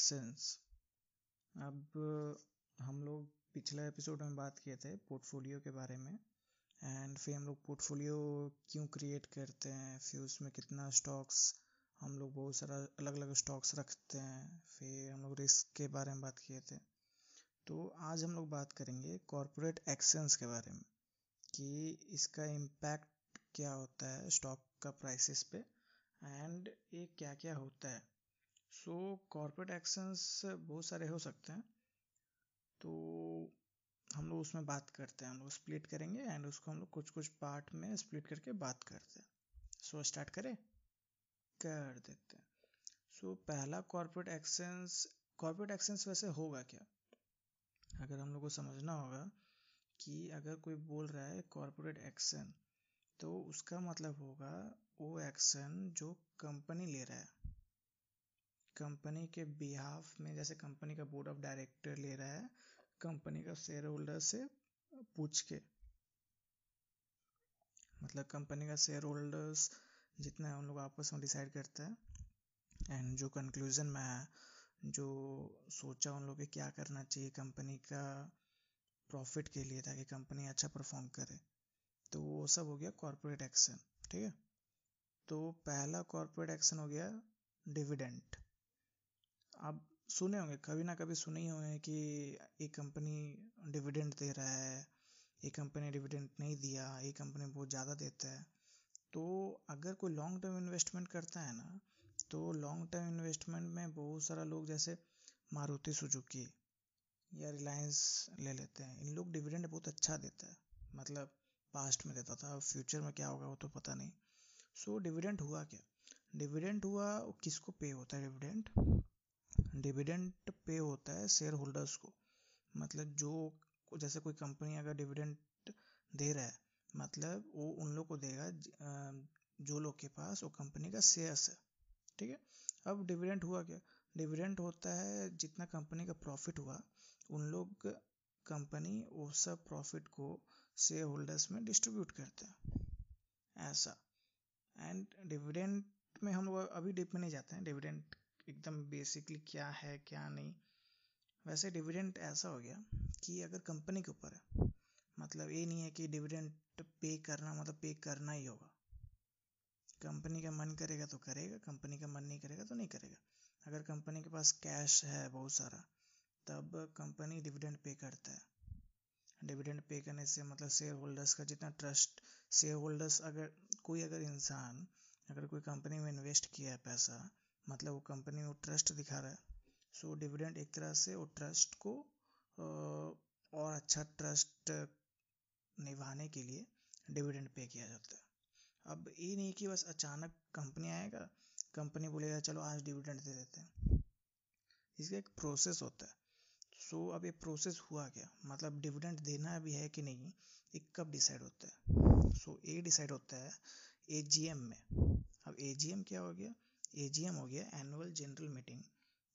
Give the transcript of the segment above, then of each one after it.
Actions अब हम लोग पिछले एपिसोड में बात किए थे पोर्टफोलियो के बारे में एंड फिर हम लोग पोर्टफोलियो क्यों क्रिएट करते हैं, फिर उसमें कितना स्टॉक्स हम लोग बहुत सारा अलग अलग स्टॉक्स रखते हैं, फिर हम लोग रिस्क के बारे में बात किए थे। तो आज हम लोग बात करेंगे कॉरपोरेट एक्शंस के बारे में, कि इसका इम्पैक्ट क्या होता है स्टॉक का प्राइसेस पे एंड ये क्या क्या होता है। सो कॉरपोरेट एक्शंस बहुत सारे हो सकते हैं। तो हम लोग उसमें बात करते हैं हम लोग स्प्लिट करेंगे एंड उसको हम लोग कुछ कुछ पार्ट में स्प्लिट करके बात करते हैं। सो so, स्टार्ट करें? कर देते हैं। सो so, पहला कॉरपोरेट एक्शंस कॉरपोरेट एक्शंस वैसे होगा क्या? अगर हम लोग को समझना होगा कि अगर कोई बोल रहा है कॉरपोरेट एक्शन तो उसका मतलब होगा वो एक्शन जो कंपनी ले रहा है। कंपनी के बिहाफ में, जैसे कंपनी का बोर्ड ऑफ़ डायरेक्टर ले रहा है, कंपनी का शेयर होल्डर से पूछ के। मतलब कंपनी का शेयर होल्डर्स जितना उन लोग आपस में डिसाइड करते हैं। एंड जो कंक्लूजन में है, जो सोचा उन लोग के क्या करना चाहिए कंपनी का प्रॉफिट के लिए ताकि कंपनी अच्छा परफॉर्म करे। तो वो सब हो गया कॉरपोरेट एक्शन ठीक है? तो पहला कॉरपोरेट एक्शन हो गया डिविडेंट आप सुने होंगे कभी ना कभी सुने ही होंगे कि एक कंपनी डिविडेंट दे रहा है एक कंपनी डिविडेंट नहीं दिया एक कंपनी बहुत ज़्यादा देता है। तो अगर कोई लॉन्ग टर्म इन्वेस्टमेंट करता है ना तो लॉन्ग टर्म इन्वेस्टमेंट में बहुत सारा लोग जैसे मारुति सुजुकी या रिलायंस ले लेते हैं। इन लोग डिविडेंड बहुत अच्छा देता है। मतलब पास्ट में देता था फ्यूचर में क्या होगा वो तो पता नहीं। सो so, डिविडेंट हुआ क्या? डिविडेंट हुआ किसको पे होता है डिविडेंट डिविडेंट पे होता है शेयर होल्डर्स को। मतलब जो जैसे कोई कंपनी अगर डिविडेंट दे रहा है मतलब वो उन लोग को देगा जो लोग के पास वो कंपनी का शेयर्स है। ठीक है? अब डिविडेंट हुआ क्या? डिविडेंट होता है जितना कंपनी का प्रॉफिट हुआ, उन लोग कंपनी वो सब प्रॉफिट को शेयर होल्डर्स में डिस्ट्रीब्यूट करते हैं। ऐसा। एंड डिविडेंड में हम लोग अभी डिप में नहीं जाते हैं। डिविडेंड एकदम बेसिकली क्या है, क्या नहीं। वैसे डिविडेंड ऐसा हो गया कि अगर कंपनी के ऊपर है मतलब ये नहीं है कि डिविडेंड पे करना मतलब पे करना ही होगा। कंपनी का मन करेगा तो करेगा कंपनी का मन नहीं करेगा तो नहीं करेगा। अगर कंपनी के पास कैश है बहुत सारा, तब कंपनी डिविडेंड पे करता है। डिविडेंड पे करने से मतलब शेयर होल्डर्स का जितना ट्रस्ट शेयर होल्डर्स अगर, कोई अगर इंसान, अगर कोई कंपनी में इन्वेस्ट किया है पैसा मतलब वो कंपनी वो ट्रस्ट दिखा रहा है। सो so, डिविडेंड एक तरह से वो ट्रस्ट को और अच्छा ट्रस्ट निभाने के लिए डिविडेंड पे किया जाता है। अब ये नहीं कि बस अचानक कंपनी आएगा कंपनी बोलेगा चलो आज डिविडेंड दे देते हैं। इसका एक प्रोसेस होता है। सो so, अब ये प्रोसेस हुआ क्या? मतलब डिविडेंड देना भी है कि नहीं ये कब डिसाइड होता है? सो so, ये डिसाइड होता है एजीएम में। अब एजीएम क्या हो गया? एजीएम हो गया एनुअल जनरल मीटिंग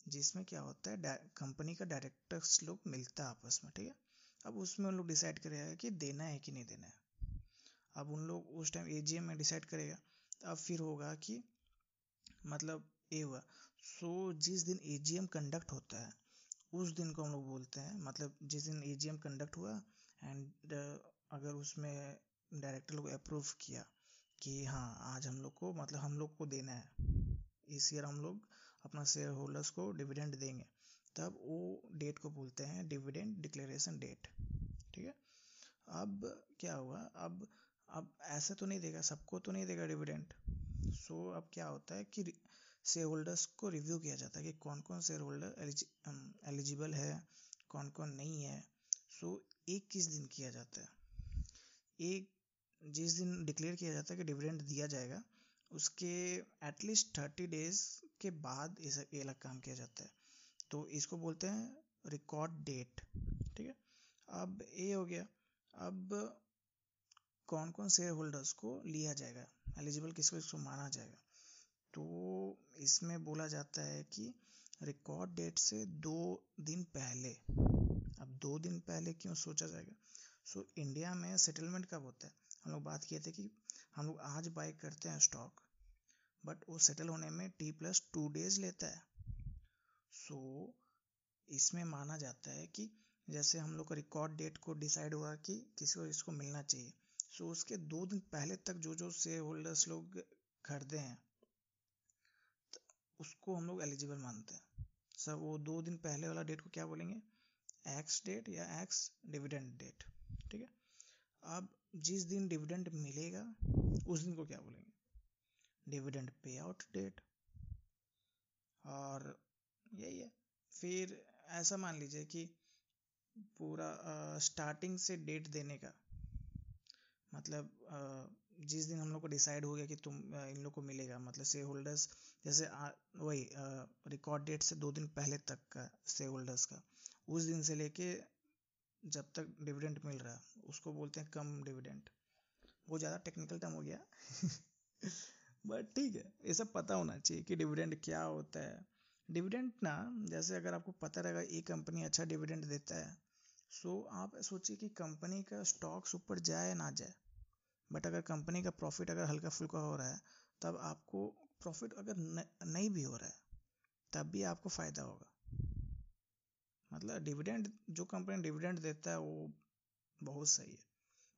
जिसमें क्या होता है कंपनी का डायरेक्टर्स लोग मिलता है आपस में, ठीक है? अब उसमें उन लोग डिसाइड करेगा कि देना है कि नहीं देना है। अब उन लोग उस टाइम एजीएम में डिसाइड करेगा, अब फिर होगा कि मतलब ये हुआ। सो जिस दिन एजीएम कंडक्ट होता है, उस दिन को हम लोग बोलते हैं मतलब जिस दिन एजीएम कंडक्ट हुआ एंड अगर उसमें डायरेक्टर लोग अप्रूव किया कि हाँ आज हम लोग को मतलब हम लोग को देना है इस ईयर हम लोग अपना शेयर होल्डर्स को डिविडेंड देंगे। तब वो डेट को बोलते हैं डिविडेंड डिक्लेरेशन डेट ठीक है? अब क्या हुआ? अब अब ऐसे तो नहीं देगा सबको तो नहीं देगा डिविडेंड सो so, अब क्या होता है कि शेयर होल्डर्स को रिव्यू किया जाता है कि कौन कौन शेयर होल्डर एलिजिबल है कौन कौन नहीं है। सो so, एक किस दिन किया जाता है? एक जिस दिन डिक्लेयर किया जाता है कि डिविडेंड दिया जाएगा उसके एटलीस्ट थर्टी डेज़ के बाद इस ये अलग काम किया जाता है। तो इसको बोलते हैं रिकॉर्ड डेट ठीक है? अब ये हो गया। अब कौन कौन शेयर होल्डर्स को लिया जाएगा? एलिजिबल किसको इसको माना जाएगा? तो इसमें बोला जाता है कि रिकॉर्ड डेट से दो दिन पहले अब दो दिन पहले क्यों सोचा जाएगा? सो so, इंडिया में सेटलमेंट कब होता है? हम लोग बात किए थे कि हम लोग आज बाय करते हैं स्टॉक बट वो सेटल होने में टी प्लस टू डेज़ लेता है। सो so, इसमें माना जाता है कि जैसे हम लोग का रिकॉर्ड डेट को डिसाइड हुआ कि किसी को इसको मिलना चाहिए। सो so, उसके दो दिन पहले तक जो जो शेयर होल्डर्स लोग खरीदे हैं तो उसको हम लोग एलिजिबल मानते हैं। सर वो दो दिन पहले वाला डेट को क्या बोलेंगे? एक्स डेट या एक्स डिविडेंड डेट ठीक है? अब जिस दिन डिविडेंड मिलेगा उस दिन को क्या बोलेंगे? डिविडेंड पे आउट डेट और यही है। फिर ऐसा मान लीजिए कि पूरा स्टार्टिंग से डेट देने का मतलब आ, जिस दिन हम लोग को डिसाइड हो गया कि तुम आ, इन लोग को मिलेगा मतलब शेयर होल्डर्स जैसे वही रिकॉर्ड डेट से दो दिन पहले तक का शेयर होल्डर्स का उस दिन से लेके जब तक डिविडेंड मिल रहा है उसको बोलते हैं कम डिविडेंड वो ज़्यादा टेक्निकल टर्म हो गया। बट ठीक है ये सब पता होना चाहिए कि डिविडेंड क्या होता है। डिविडेंड ना जैसे अगर आपको पता रहेगा ये कंपनी अच्छा डिविडेंड देता है सो आप सोचिए कि कंपनी का स्टॉक्स ऊपर जाए ना जाए। बट अगर कंपनी का प्रॉफिट अगर हल्का फुल्का हो रहा है तब आपको प्रॉफिट अगर न, नहीं भी हो रहा है तब भी आपको फ़ायदा होगा। मतलब डिविडेंड, जो कंपनी डिविडेंड देता है, वो बहुत सही है।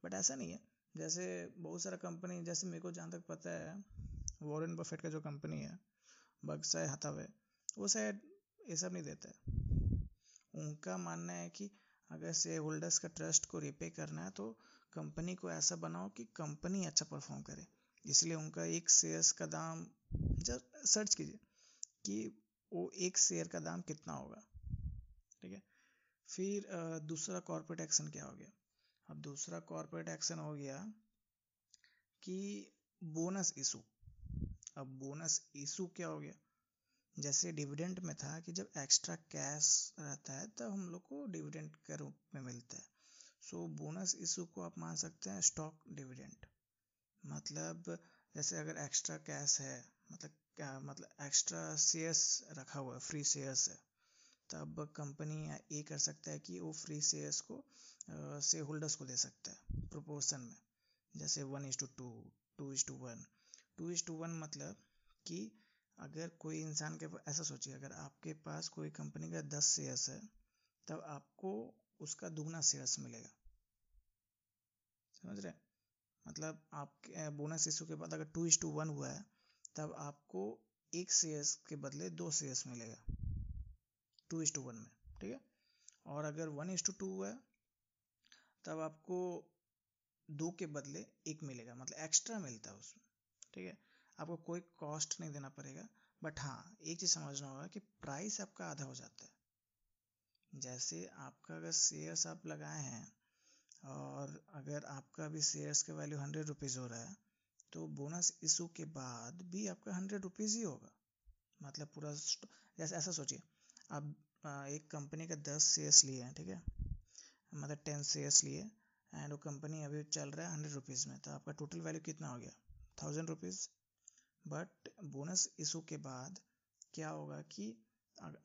बट ऐसा नहीं है। जैसे बहुत सारा कंपनी, जैसे मेरे को जहाँ तक पता है, वॉरेन बफेट का जो कंपनी है बक्साय हथावे, वो शायद ये सब नहीं देता है। उनका मानना है कि अगर शेयर होल्डर्स का ट्रस्ट को रिपे करना है तो कंपनी को ऐसा बनाओ कि कंपनी अच्छा परफॉर्म करे। इसलिए उनका एक शेयर्स का दाम, जब सर्च कीजिए कि वो एक शेयर का दाम कितना होगा। ठीक है। फिर दूसरा कॉर्पोरेट एक्शन क्या हो गया? अब दूसरा कॉर्पोरेट एक्शन हो गया कि बोनस इशू अब बोनस इशू क्या हो गया? जैसे डिविडेंड में था कि जब एक्स्ट्रा कैश रहता है तब हम लोग को डिविडेंड के रूप में मिलता है। सो बोनस इशू को आप मान सकते हैं स्टॉक डिविडेंड मतलब जैसे अगर एक्स्ट्रा कैश है मतलब क्या मतलब एक्स्ट्रा शेयर्स रखा हुआ है फ्री शेयर्स है तब कंपनी ये कर सकता है कि वो फ्री शेयर्स को शेयर होल्डर्स को दे सकता है प्रोपोर्शन में। जैसे one is to two two is to one two is to one मतलब कि अगर कोई इंसान के ऐसा सोचिए, अगर आपके पास कोई कंपनी का दस शेयर्स है, तब आपको उसका दुगना शेयर्स मिलेगा। समझ रहे मतलब आपके बोनस इशू के बाद अगर टू इज़ टू वन हुआ है, तब आपको एक शेयर्स के बदले दो शेयर्स मिलेगा। टू इज़ टू वन में, ठीक है? और अगर वन इज़ टू टू है, तब आपको दो के बदले एक मिलेगा मतलब एक्स्ट्रा मिलता है उसमें, ठीक है? आपको कोई कॉस्ट नहीं देना पड़ेगा, बट हाँ एक चीज़ समझना होगा कि प्राइस आपका आधा हो जाता है। जैसे आपका अगर शेयर्स आप लगाए हैं, और अगर आपका भी शेयर्स का वैल्यू हंड्रेड रुपीज़ हो रहा है तो बोनस इशू के बाद भी आपका हंड्रेड रुपीज़ ही होगा। मतलब पूरा जैसे ऐसा सोचिए आप एक कंपनी का दस शेयर्स लिए हैं, ठीक है? मतलब टेन शेयर्स लिए एंड वो कंपनी अभी चल रहा है हंड्रेड रुपीज़ में तो आपका टोटल वैल्यू कितना हो गया? Thousand rupees. But bonus issue के बाद क्या होगा कि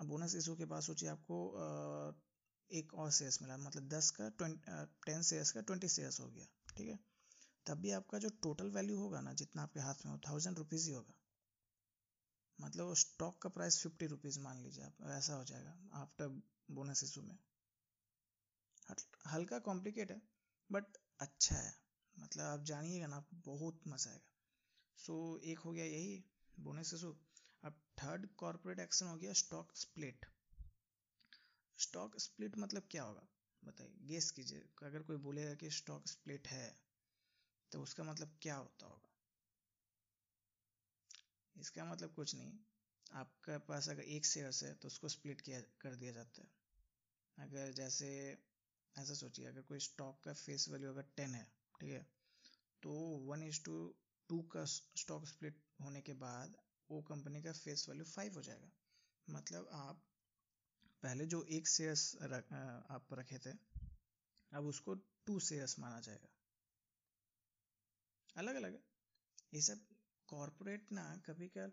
बोनस इशू के बाद सोचिए आपको एक और शेयर्स मिला मतलब दस का टेन शेयर्स का ट्वेंटी शेयर्स हो गया, ठीक है? तब भी आपका जो टोटल वैल्यू होगा ना, जितना आपके हाथ में हो, थाउज़ेंड रुपीज़ ही होगा। मतलब वो स्टॉक का प्राइस फिफ्टी रुपीज़ मान लीजिए आप ऐसा हो जाएगा आफ्टर बोनस इशू में। हल्का कॉम्प्लिकेट है बट अच्छा है। मतलब आप जानिएगा ना आपको बहुत मज़ा आएगा। सो so, एक हो गया यही बोनस इशू अब थर्ड कॉर्पोरेट एक्शन हो गया स्टॉक स्प्लिट स्टॉक स्प्लिट मतलब क्या होगा? बताइए गेस कीजिए। अगर कोई बोलेगा कि स्टॉक स्प्लिट है तो उसका मतलब क्या होता होगा? इसका मतलब कुछ नहीं। आपके पास अगर एक शेयर्स है तो उसको स्प्लिट किया कर दिया जाता है। अगर जैसे ऐसा सोचिए अगर कोई स्टॉक का फेस वैल्यू अगर टेन है ठीक है तो वन इज़ टू टू का स्टॉक स्प्लिट होने के बाद वो कंपनी का फेस वैल्यू फाइव हो जाएगा। मतलब आप पहले जो एक शेयर्स रख, आप रखे थे अब उसको टू शेयर्स माना जाएगा। अलग अलग ये सब कॉरपोरेट ना कभी क्या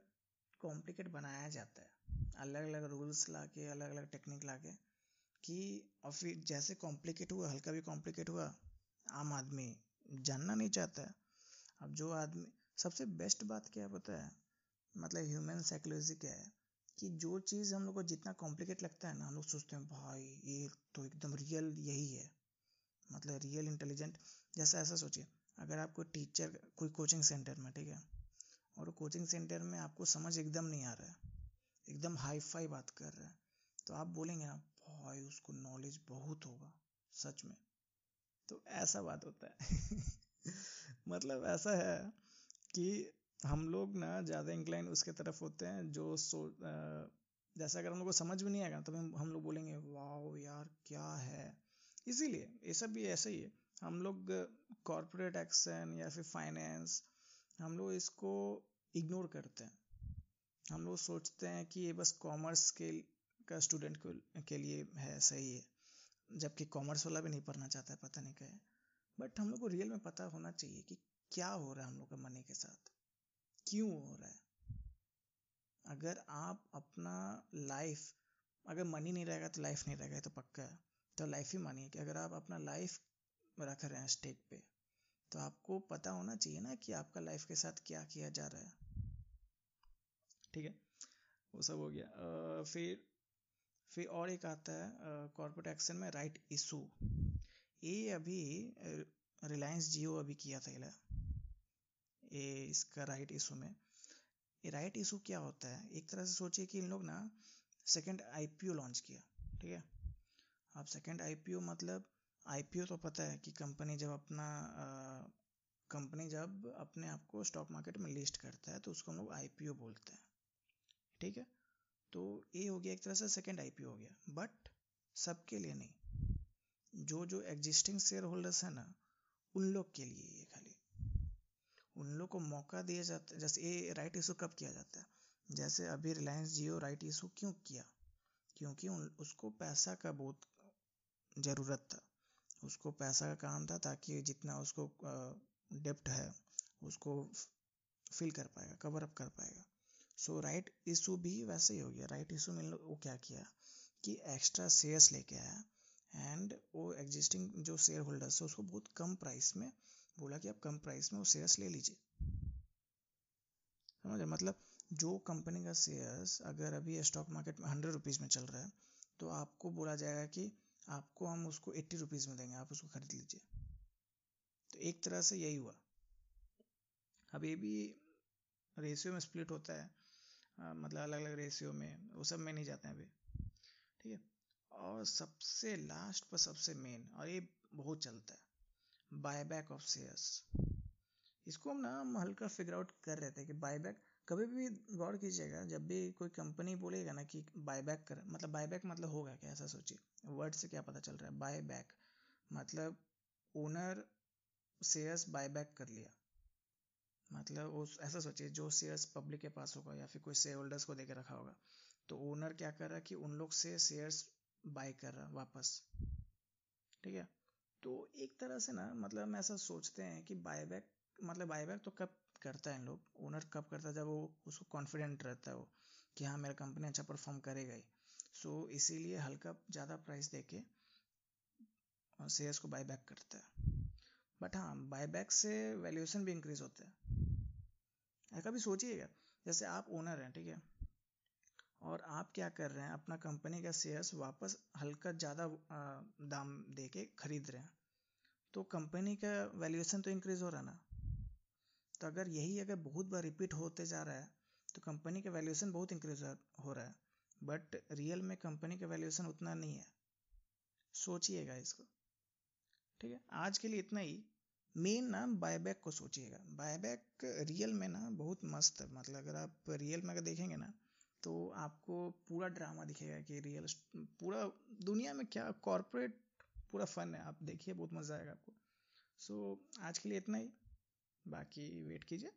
कॉम्प्लिकेट बनाया जाता है। अलग अलग रूल्स ला के अलग अलग टेक्निक लाके कि और फिर जैसे कॉम्प्लिकेट हुआ, हल्का भी कॉम्प्लिकेट हुआ, आम आदमी जानना नहीं चाहता है। अब जो आदमी, सबसे बेस्ट बात क्या पता है? मतलब ह्यूमन साइकोलॉजी क्या है? कि जो चीज़ हम लोग को जितना कॉम्प्लिकेट लगता है ना, हम लोग सोचते हैं, भाई, ये तो एकदम रियल यही है। मतलब रियल इंटेलिजेंट जैसा ऐसा सोचिए। अगर आपको टीचर कोई कोचिंग सेंटर में, ठीक है? और कोचिंग सेंटर में आपको समझ एकदम नहीं आ रहा है। एकदम हाई फाई बात कर रहा है। तो आप बोलेंगे ना, भाई, उसको नॉलेज बहुत होगा, सच में। तो ऐसा बात होता है। मतलब ऐसा है कि हम लोग ना ज़्यादा इंक्लाइन उसके तरफ़ होते हैं, जो सो जैसा अगर हम लोग को समझ में नहीं आएगा तो हम लोग बोलेंगे वाह यार, क्या है? इसीलिए ये सब भी ऐसा ही है। हम लोग कॉरपोरेट एक्शन या फिर फाइनेंस हम लोग इसको इग्नोर करते हैं। हम लोग सोचते हैं कि ये बस कॉमर्स के का स्टूडेंट को लिए है, सही है। जबकि कॉमर्स वाला भी नहीं पढ़ना चाहता है, पता नहीं क्या है। बट हम लोग को रियल में पता होना चाहिए कि क्या हो रहा है हम लोग का मनी के साथ। क्यों हो रहा है? अगर आप अपना लाइफ अगर मनी नहीं रहेगा तो लाइफ नहीं रहेगा तो पक्का है। तो लाइफ ही मानिए कि अगर आप अपना लाइफ रख रहे हैं स्टेक पे तो आपको पता होना चाहिए ना कि आपका लाइफ के साथ क्या किया जा रहा है। ठीक है? वो सब हो गया। आ, फिर फिर और एक आता है कॉर्पोरेट एक्शन में राइट इशू ये अभी रिलायंस जियो अभी किया था ये इसका राइट इशू में। ये राइट इशू क्या होता है? एक तरह से सोचिए कि इन लोग ना सेकंड आईपीओ लॉन्च किया। ठीक है? अब सेकंड आईपीओ मतलब आईपीओ तो पता है कि कंपनी जब अपना कंपनी जब अपने आप को स्टॉक मार्केट में लिस्ट करता है तो उसको हम लोग आईपीओ बोलते हैं। ठीक है? तो ये हो गया एक तरह से सेकेंड आईपीओ हो गया। बट सबके लिए नहीं। जो जो एग्जिस्टिंग शेयर होल्डर्स है ना, उन लोग के लिए ये खाली। उन लोग को मौका दिया जाता है। जैसे ये राइट इशू कब किया जाता है? जैसे अभी रिलायंस जियो राइट इशू क्यों किया? क्योंकि उसको पैसा का बहुत ज़रूरत था। उसको पैसा का काम था ताकि जितना उसको डेप्ट है, उसको फिल कर पाएगा कवर अप कर पाएगा। सो राइट इशू भी वैसे ही हो गया। राइट इशू में वो क्या किया कि एक्स्ट्रा शेयर्स लेके आया एंड वो एग्जिस्टिंग जो शेयर होल्डर्स है, उसको बहुत कम प्राइस में बोला कि आप कम प्राइस में वो शेयर्स ले लीजिए। समझ मतलब जो कंपनी का शेयर्स अगर अभी स्टॉक मार्केट में हंड्रेड रुपीज़ में चल रहा है तो आपको बोला जाएगा कि आपको हम उसको एट्टी रुपीज़ में देंगे आप उसको खरीद लीजिए। तो एक तरह से यही हुआ। अब ये भी रेशियो में स्प्लिट होता है। आ, मतलब अलग अलग रेशियो में वो सब में नहीं जाते हैं अभी। ठीक है? और सबसे लास्ट पर सबसे मेन और ये बहुत चलता है। बायबैक ऑफ़ शेयर्स इसको हम ना हम हल्का फिगर आउट कर रहे थे कि बायबैक कभी भी गौर कीजिएगा, जब भी कोई कंपनी बोलेगा ना कि बायबैक कर मतलब बायबैक मतलब होगा क्या, ऐसा सोचिए। वर्ड से क्या पता चल रहा है? बायबैक मतलब ओनर शेयर्स बायबैक कर लिया। मतलब उस, ऐसा सोचिए, जो शेयर्स पब्लिक के पास होगा या फिर कोई शेयर होल्डर्स को देकर रखा होगा। तो ओनर क्या कर रहा है कि उन लोग से शेयर्स बाय कर रहा वापस। ठीक है? तो एक तरह से ना मतलब हम ऐसा सोचते हैं कि बायबैक मतलब बायबैक तो कब करता है लोग ओनर कब करता है? जब वो उसको कॉन्फिडेंट रहता है वो कि हाँ मेरा कंपनी अच्छा परफॉर्म करेगा ही। सो so, इसीलिए हल्का ज़्यादा प्राइस दे के शेयर्स को बायबैक करता है। बट हाँ बायबैक से वैल्यूएशन भी इंक्रीज होता है। कभी सोचिएगा जैसे आप ओनर हैं ठीक है? और आप क्या कर रहे हैं? अपना कंपनी का शेयर्स वापस हल्का ज़्यादा दाम दे के खरीद रहे हैं। तो कंपनी का वैल्यूएशन तो इंक्रीज हो रहा ना? तो अगर यही अगर बहुत बार रिपीट होते जा रहा है तो कंपनी का वैल्यूएशन बहुत इंक्रीज हो रहा है। बट रियल में कंपनी का वैल्यूएशन उतना नहीं है। सोचिएगा इसको। ठीक है? आज के लिए इतना ही। मेन ना बायबैक को सोचिएगा। बायबैक रियल में ना बहुत मस्त है। मतलब अगर आप रियल में अगर देखेंगे ना तो आपको पूरा ड्रामा दिखेगा कि रियल पूरा दुनिया में क्या कॉरपोरेट पूरा फन है। आप देखिए बहुत मज़ा आएगा आपको। सो so, आज के लिए इतना ही। बाकी वेट कीजिए।